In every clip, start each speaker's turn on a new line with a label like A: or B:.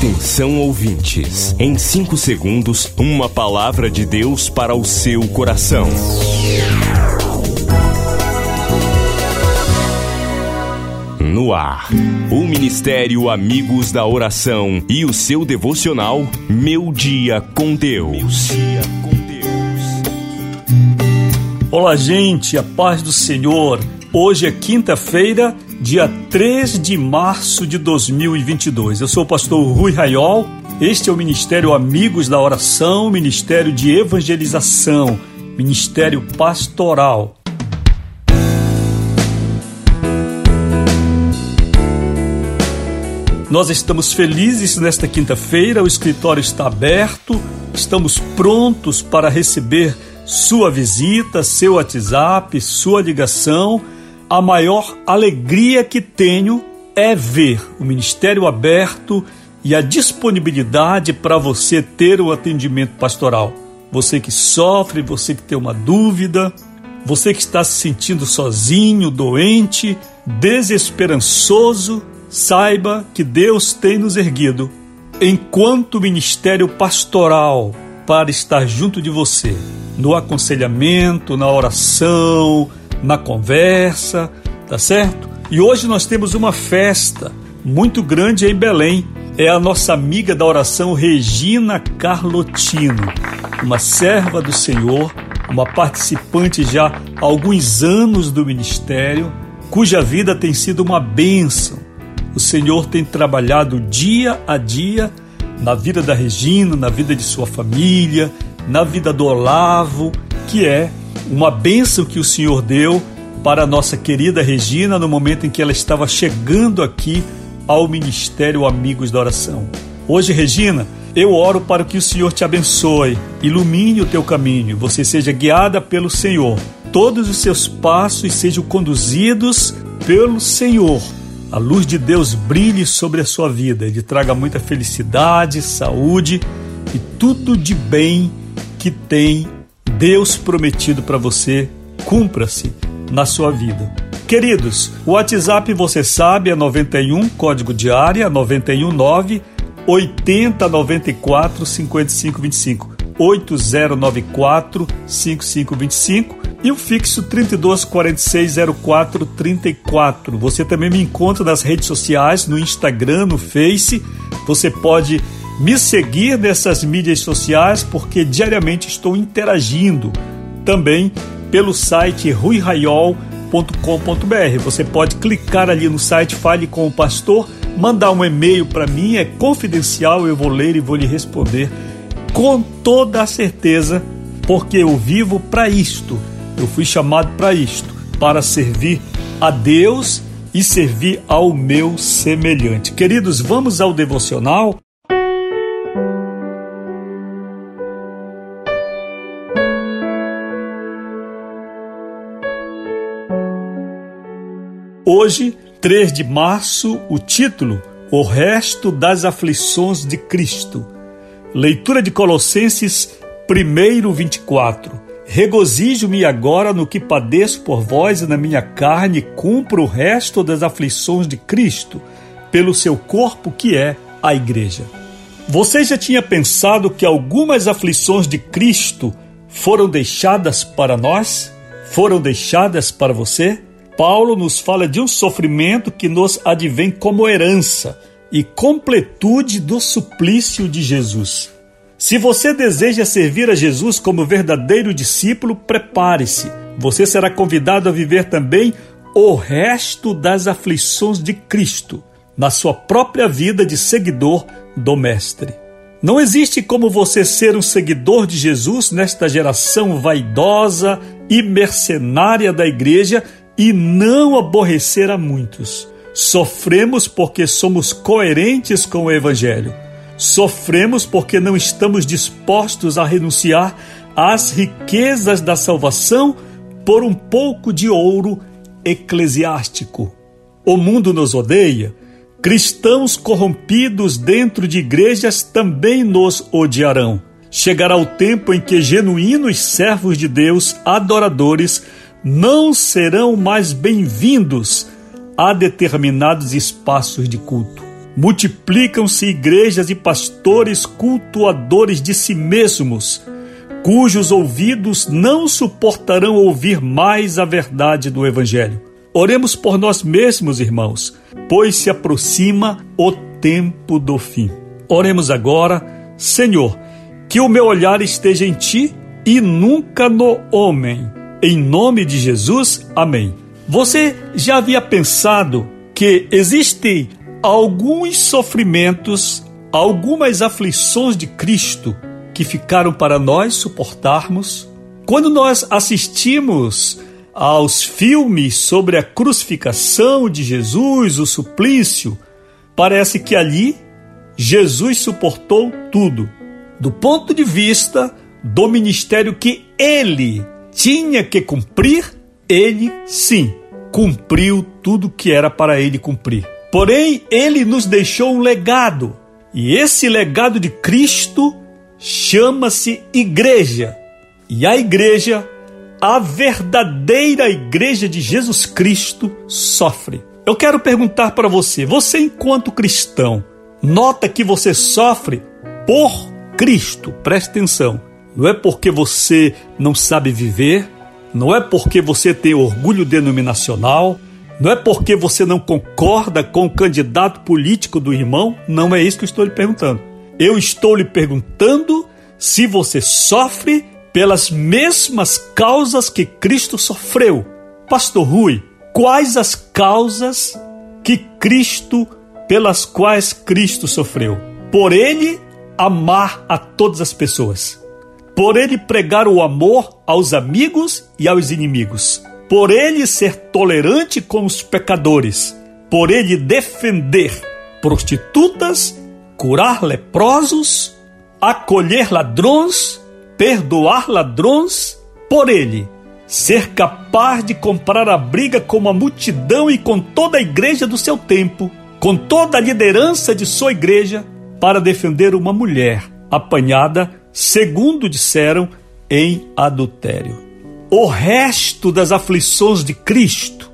A: Atenção ouvintes, em 5 segundos, uma palavra de Deus para o seu coração. No ar, o Ministério Amigos da Oração e o seu devocional Meu Dia com Deus.
B: Olá, gente, a paz do Senhor. Hoje é quinta-feira, dia 3 de março de 2022. Eu sou o pastor Rui Raiol. Este é o Ministério Amigos da Oração, Ministério de Evangelização, Ministério Pastoral. Nós estamos felizes nesta quinta-feira, o escritório está aberto, estamos prontos para receber sua visita, seu WhatsApp, sua ligação a maior alegria que tenho é ver o ministério aberto e a disponibilidade para você ter o atendimento pastoral. Você que sofre, você que tem uma dúvida, você que está se sentindo sozinho, doente, desesperançoso, saiba que Deus tem nos erguido enquanto ministério pastoral para estar junto de você, no aconselhamento, na oração, na conversa, tá certo? E hoje nós temos uma festa muito grande em Belém. É a nossa amiga da oração Regina Carlotino, uma serva do Senhor, uma participante já há alguns anos do ministério, cuja vida tem sido uma bênção. O Senhor tem trabalhado dia a dia na vida da Regina, na vida de sua família, na vida do Olavo, que é uma bênção que o Senhor deu para a nossa querida Regina no momento em que ela estava chegando aqui ao Ministério Amigos da Oração. Hoje, Regina, eu oro para que o Senhor te abençoe, ilumine o teu caminho, você seja guiada pelo Senhor, todos os seus passos sejam conduzidos pelo Senhor. A luz de Deus brilhe sobre a sua vida, ele traga muita felicidade, saúde e tudo de bem que tem Deus prometido para você cumpra-se na sua vida. Queridos, o WhatsApp você sabe é 91 código de área 919 8094 5525 8094 5525 e o fixo 32460434. Você também me encontra nas redes sociais, no Instagram, no Face. Você pode me seguir nessas mídias sociais porque diariamente estou interagindo também pelo site ruiraiol.com.br. Você pode clicar ali no site Fale com o Pastor, mandar um e-mail para mim, é confidencial, eu vou ler e vou lhe responder com toda a certeza, porque eu vivo para isto. Eu fui chamado para isto, para servir a Deus e servir ao meu semelhante. Queridos, vamos ao devocional. Hoje, 3 de março, o título: O resto das aflições de Cristo. Leitura de Colossenses 1, 24. Regozijo-me agora no que padeço por vós e na minha carne, cumpro o resto das aflições de Cristo, pelo seu corpo que é a Igreja. Você já tinha pensado que algumas aflições de Cristo foram deixadas para nós? Foram deixadas para você? Paulo nos fala de um sofrimento que nos advém como herança e completude do suplício de Jesus. Se você deseja servir a Jesus como verdadeiro discípulo, prepare-se. Você será convidado a viver também o resto das aflições de Cristo na sua própria vida de seguidor do Mestre. Não existe como você ser um seguidor de Jesus nesta geração vaidosa e mercenária da igreja e não aborrecer a muitos. Sofremos porque somos coerentes com o Evangelho. Sofremos porque não estamos dispostos a renunciar às riquezas da salvação por um pouco de ouro eclesiástico. O mundo nos odeia. Cristãos corrompidos dentro de igrejas também nos odiarão. Chegará o tempo em que genuínos servos de Deus, adoradores, não serão mais bem-vindos a determinados espaços de culto. multiplicam-se igrejas e pastores cultuadores de si mesmos, cujos ouvidos não suportarão ouvir mais a verdade do Evangelho. Oremos por nós mesmos, irmãos, pois se aproxima o tempo do fim. Oremos agora, Senhor, que o meu olhar esteja em Ti e nunca no homem. Em nome de Jesus, amém. Você já havia pensado que existem alguns sofrimentos, algumas aflições de Cristo que ficaram para nós suportarmos? Quando nós assistimos aos filmes sobre a crucificação de Jesus, o suplício, parece que ali Jesus suportou tudo, do ponto de vista do ministério que ele tinha que cumprir, ele sim cumpriu tudo que era para ele cumprir. Porém, ele nos deixou um legado, e esse legado de Cristo chama-se Igreja. E a Igreja, a verdadeira Igreja de Jesus Cristo, sofre. Eu quero perguntar para você: você, enquanto cristão, nota que você sofre por Cristo? Preste atenção. Não é porque você não sabe viver, não é porque você tem orgulho denominacional, não é porque você não concorda com o candidato político do irmão, não é isso que eu estou lhe perguntando. Eu estou lhe perguntando se você sofre pelas mesmas causas que Cristo sofreu. Pastor Rui, quais as causas que Cristo, pelas quais Cristo sofreu? Por ele amar a todas as pessoas por ele pregar o amor aos amigos e aos inimigos, por ele ser tolerante com os pecadores, por ele defender prostitutas, curar leprosos, acolher ladrões, perdoar ladrões, por ele ser capaz de comprar a briga com a multidão e com toda a igreja do seu tempo, com toda a liderança de sua igreja, para defender uma mulher apanhada segundo disseram, em adultério. O resto das aflições de Cristo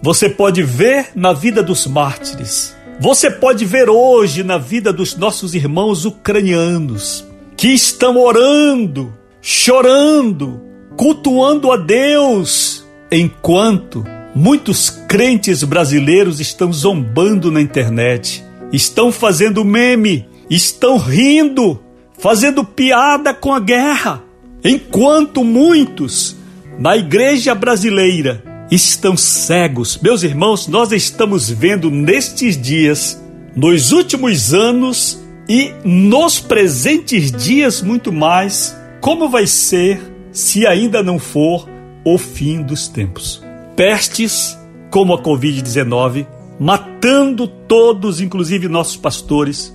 B: você pode ver na vida dos mártires. Você pode ver hoje na vida dos nossos irmãos ucranianos que estão orando, chorando, cultuando a Deus, enquanto muitos crentes brasileiros estão zombando na internet, estão fazendo meme, estão rindo fazendo piada com a guerra, enquanto muitos na igreja brasileira estão cegos. Meus irmãos, nós estamos vendo nestes dias, nos últimos anos e nos presentes dias muito mais, como vai ser se ainda não for o fim dos tempos. Pestes, como a Covid-19, matando todos, inclusive nossos pastores,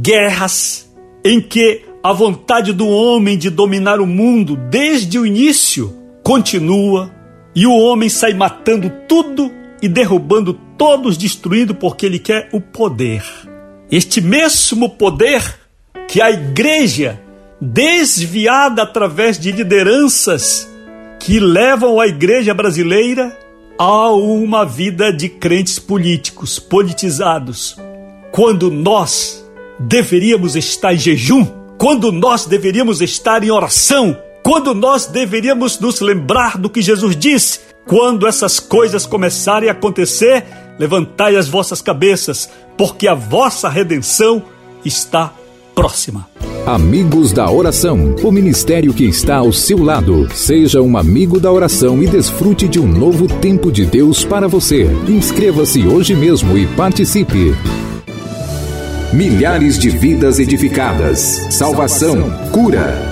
B: guerras, em que a vontade do homem de dominar o mundo desde o início continua e o homem sai matando tudo e derrubando todos, destruindo porque ele quer o poder. Este mesmo poder que a igreja, desviada através de lideranças que levam a igreja brasileira a uma vida de crentes políticos, politizados, quando nós deveríamos estar em jejum, quando nós deveríamos estar em oração, quando nós deveríamos nos lembrar do que Jesus disse. Quando essas coisas começarem a acontecer, levantai as vossas cabeças, porque a vossa redenção está próxima.
A: Amigos da Oração, o ministério que está ao seu lado. Seja um amigo da oração e desfrute de um novo tempo de Deus para você. Inscreva-se hoje mesmo e participe. Milhares de vidas edificadas, salvação, cura.